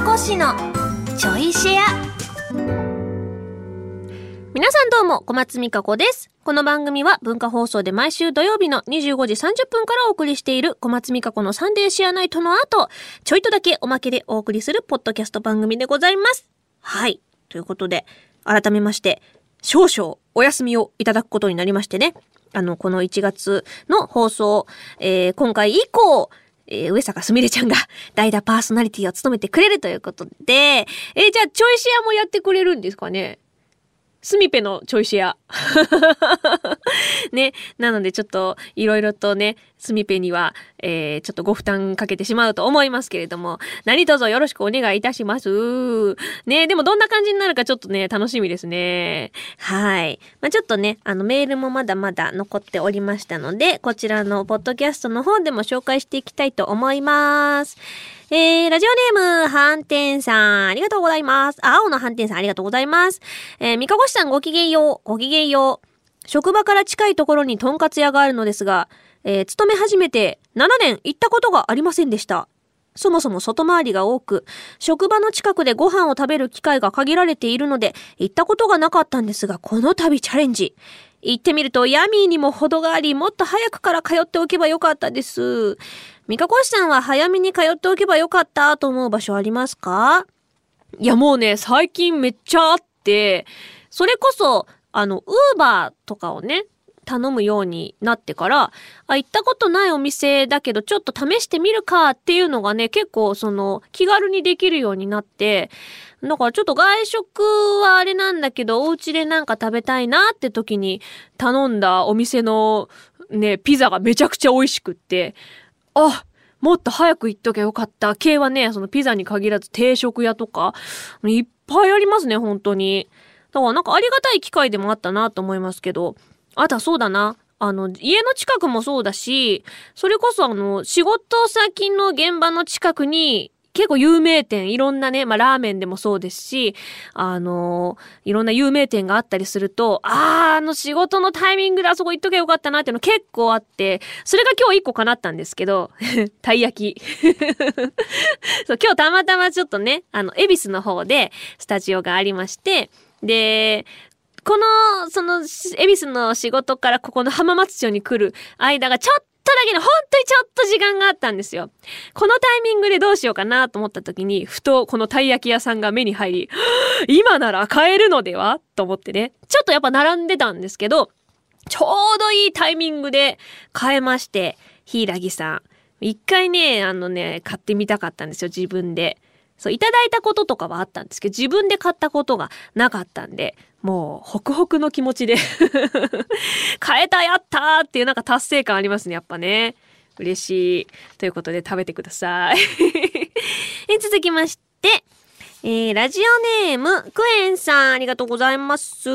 美子市のちょいシェア。皆さんどうも小松美香子です。この番組は文化放送で毎週土曜日の25時30分からお送りしている小松美香子のサンデーシェアナイトの後ちょいとだけおまけでお送りするポッドキャスト番組でございます。はい。ということで改めまして少々お休みをいただくことになりましてね。あの、この1月の放送、えー、今回以降、えー、上坂すみれちゃんが 代打パーソナリティを務めてくれるということで、えー、じゃあ、チョイシェアもやってくれるんですかね？スミペのチョイシェア。ね。なのでちょっといろいろとね、スミペには、えー、ちょっとご負担かけてしまうと思いますけれども、何卒よろしくお願いいたします。ね。でもどんな感じになるかちょっとね、楽しみですね。はい。まあ、ちょっとね、あのメールもまだまだ残っておりましたので、こちらのポッドキャストの方でも紹介していきたいと思います。えー、ラジオネーム、はんてんさん、ありがとうございます。青のはんてんさん、ありがとうございます。えー、みかごしさん、ごきげんよう、ごきげんよう。職場から近いところにとんかつ屋があるのですが、えー、勤め始めて7年行ったことがありませんでした。そもそも外回りが多く、職場の近くでご飯を食べる機会が限られているので、行ったことがなかったんですが、この度チャレンジ。行ってみると、ヤミーにも程があり、もっと早くから通っておけばよかったです。三かこしさんは早めに通っておけばよかったと思う場所ありますか？いやもうね、最近めっちゃあって、それこそ、あの、ウーバーとかをね、頼むようになってから、あ、行ったことないお店だけどちょっと試してみるかっていうのがね、結構その気軽にできるようになって、だからちょっと外食はあれなんだけど、お家でなんか食べたいなって時に頼んだお店のね、ピザがめちゃくちゃ美味しくって、あ、もっと早く行っときゃよかった。系はね、そのピザに限らず定食屋とか、いっぱいありますね、本当に。だからなんかありがたい機会でもあったなと思いますけど、あとはそうだな。あの、家の近くもそうだし、それこそあの、仕事先の現場の近くに結構有名店、いろんなね、まあラーメンでもそうですし、あのいろんな有名店があったりすると、あー、あの仕事のタイミングであそこ行っとけばよかったなっていうの結構あって、それが今日一個叶ったんですけど、たい焼き。そう、今日たまたまちょっとね、あの、恵比寿の方でスタジオがありまして、で、この、その、恵比寿の仕事からここの浜松町に来る間がちょっとだけの、本当にちょっと時間があったんですよ。このタイミングでどうしようかなと思った時に、ふとこのたい焼き屋さんが目に入り、今なら買えるのでは？と思ってね。ちょっとやっぱ並んでたんですけど、ちょうどいいタイミングで買えまして、ひいらぎさん。一回ね、あのね、買ってみたかったんですよ、自分で。そう、いただいたこととかはあったんですけど、自分で買ったことがなかったんで、もう、ホクホクの気持ちで 買えたやったーっていうなんか達成感ありますね、やっぱね。嬉しい。ということで食べてください え。続きまして、えー、ラジオネーム、クエンさん、ありがとうございます。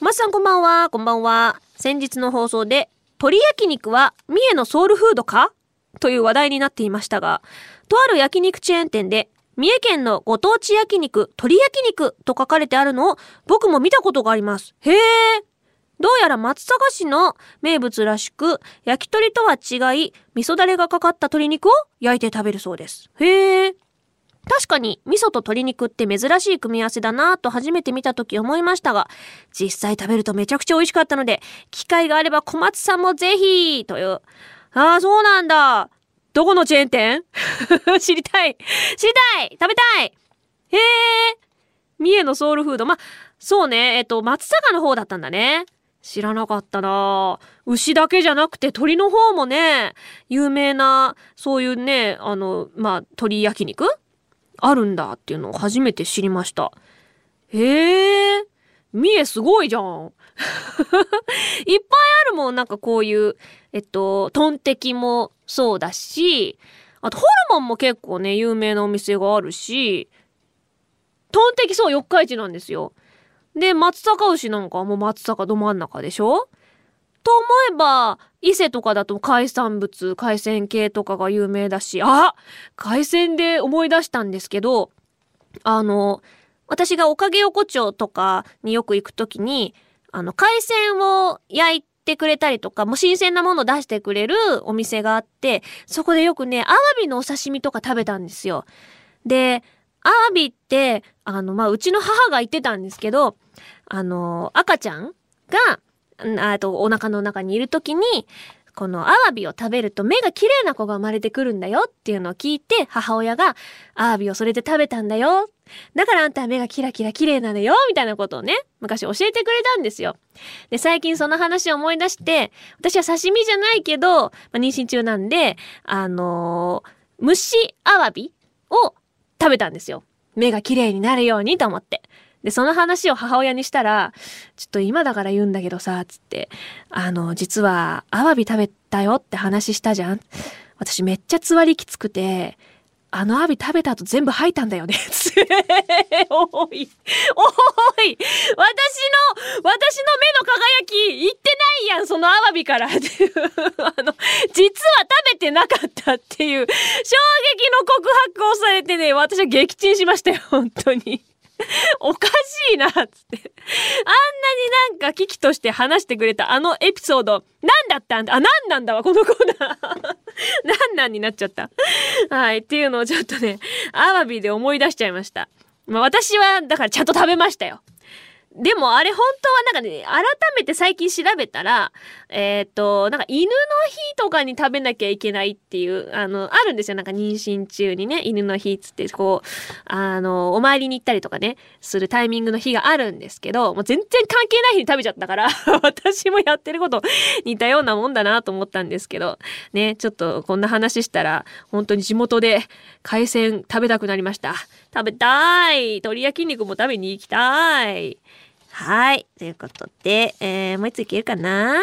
まさんこんばんは、こんばんは。先日の放送で、鶏焼肉は三重のソウルフードか？という話題になっていましたが、とある焼肉チェーン店で三重県のご当地焼肉、鶏焼肉と書かれてあるのを僕も見たことがあります。へえ。どうやら松阪市の名物らしく、焼き鳥とは違い、味噌だれがかかった鶏肉を焼いて食べるそうです。へえ。確かに味噌と鶏肉って珍しい組み合わせだなぁと初めて見た時思いましたが、実際食べるとめちゃくちゃ美味しかったので、機会があれば小松さんもぜひという。ああ、そうなんだ。どこのチェーン店？知りたい知りたい食べたいへえ三重のソウルフード。ま、そうね。えっと、松阪の方だったんだね。知らなかったな牛だけじゃなくて鳥の方もね、有名な、そういうね、あの、まあ、鳥焼肉？あるんだっていうのを初めて知りました。へえ、三重すごいじゃん。いっぱいあるもん、なんかこういう、えっと、トンテキもそうだし、あとホルモンも結構ね、有名なお店があるし、トンテキそう、四日市なんですよ。で、松阪牛なんかはもう松阪ど真ん中でしょ？と思えば、伊勢とかだと海産物、海鮮系とかが有名だし、あ海鮮で思い出したんですけど、あの、私がおかげ横丁とかによく行くときに、あの、海鮮を焼いてくれたりとか、もう新鮮なものを出してくれるお店があって、そこでよくね、アワビのお刺身とか食べたんですよ。で、アワビって、あの、まあ、うちの母が言ってたんですけど、あの、赤ちゃんが、あと、お腹の中にいるときに、このアワビを食べると目が綺麗な子が生まれてくるんだよっていうのを聞いて、母親がアワビをそれで食べたんだよ。だからあんたは目がキラキラ綺麗なのよ、みたいなことをね、昔教えてくれたんですよ。で、最近その話を思い出して、私は刺身じゃないけど、まあ、妊娠中なんで、あのー蒸しアワビを食べたんですよ。目が綺麗になるようにと思って。で、その話を母親にしたら、ちょっと今だから言うんだけどさ、つって、あの、実は、アワビ食べたよって話したじゃん私めっちゃつわりきつくて、あのアワビ食べた後全部吐いたんだよね。つっておい、おい、私の、私の目の輝き、言ってないやん、そのアワビから。っていうあの、実は食べてなかったっていう、衝撃の告白をされてね、私は撃沈しましたよ、本当に。おかしいな、つって。あんなになんか危機として話してくれたあのエピソード、何だったんだ？あ、何なんだわ、このコーナー。何なんになっちゃった？はい。っていうのをちょっとね、アワビで思い出しちゃいました。まあ私は、だからちゃんと食べましたよ。でもあれ本当はなんかね、改めて最近調べたら、えっ、と、なんか犬の日とかに食べなきゃいけないっていう、あの、あるんですよ。なんか妊娠中にね、犬の日っつって、こう、あの、お参りに行ったりとかね、するタイミングの日があるんですけど、もう全然関係ない日に食べちゃったから、私もやってること似たようなもんだなと思ったんですけど、ね、ちょっとこんな話したら、本当に地元で海鮮食べたくなりました。食べたい鶏焼肉も食べに行きたいはい。ということで、えー、もう一ついけるかな？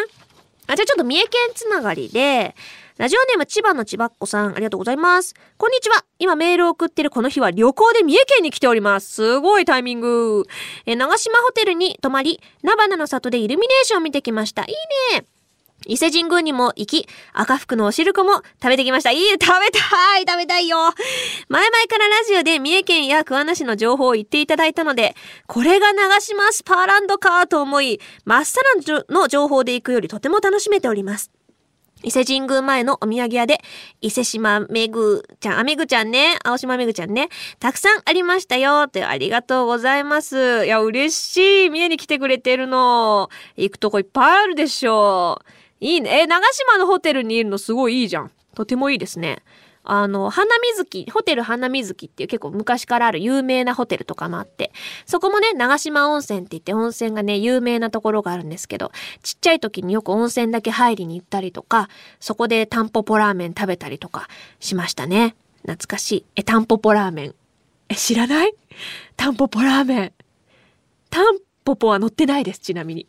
あ、じゃあちょっと三重県つながりで、ラジオネーム千葉の千葉っ子さん、ありがとうございます。こんにちは。今メールを送ってるこの日は旅行で三重県に来ております。すごいタイミング。え長島ホテルに泊まり、菜花の里でイルミネーションを見てきました。いいね。伊勢神宮にも行き、赤福のお汁粉も食べてきました。いい、食べたい食べたいよ前々からラジオで三重県や桑名市の情報を言っていただいたので、これが長島スパーランドかと思い、まっさらの情報で行くよりとても楽しめております。伊勢神宮前のお土産屋で、伊勢島めぐちゃん、あめぐちゃんね、青島めぐちゃんね、たくさんありましたよ、とありがとうございます。いや、嬉しい。三重に来てくれてるの。行くとこいっぱいあるでしょう。いいね。え、長島のホテルにいるのすごいいいじゃん。とてもいいですね。あの、花水木、ホテル花水木っていう結構昔からある有名なホテルとかもあって、そこもね、長島温泉って言って温泉がね、有名なところがあるんですけど、ちっちゃい時によく温泉だけ入りに行ったりとか、そこでタンポポラーメン食べたりとかしましたね。懐かしい。え、タンポポラーメン。え、知らない？タンポポラーメン。タンポポは乗ってないです、ちなみに。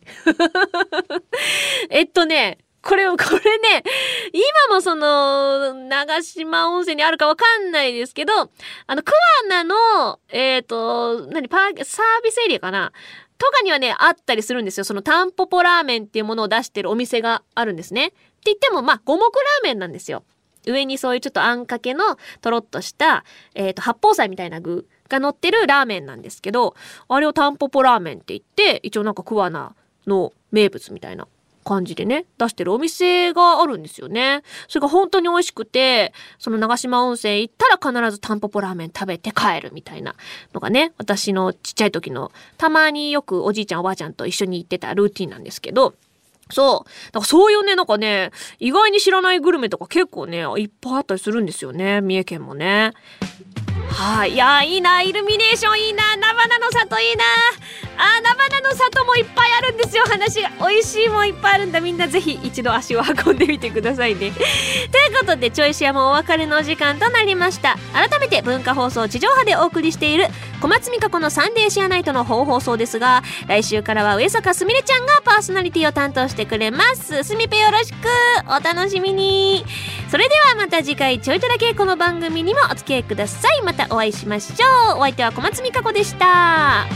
えっとね、これを、これね、今もその、長島温泉にあるかわかんないですけど、あの、桑名の、えっ、と、何、パー、サービスエリアかな？とかにはね、あったりするんですよ。そのタンポポラーメンっていうものを出してるお店があるんですね。って言っても、まあ、五目ラーメンなんですよ。上にそういうちょっとあんかけのとろっとした、えっ、と、八宝菜みたいな具が乗ってるラーメンなんですけど、あれをタンポポラーメンって言って、一応なんか桑名の名物みたいな感じでね、出してるお店があるんですよね。それが本当に美味しくて、その長島温泉行ったら必ずタンポポラーメン食べて帰るみたいなのがね、私のちっちゃい時の、たまによくおじいちゃんおばあちゃんと一緒に行ってたルーティンなんですけど、そう。なんかそういうね、なんかね、意外に知らないグルメとか結構ね、いっぱいあったりするんですよね。三重県もね。はい。いや、いいな。イルミネーションいいな。菜花の里いいな。あ、菜花の里もいっぱいあるんですよ。話が。美味しいもんいっぱいあるんだ。みんなぜひ一度足を運んでみてくださいね。ということで、チョイシアもお別れのお時間となりました。改めて文化放送地上波でお送りしている小松美香子のサンデーシアナイトの本放送ですが、来週からは上坂すみれちゃんがパーソナリティを担当してくれます。すみぺよろしくお楽しみにそれではまた次回ちょいとだけこの番組にもお付き合いください。またお会いしましょう。お相手は小松美香子でした。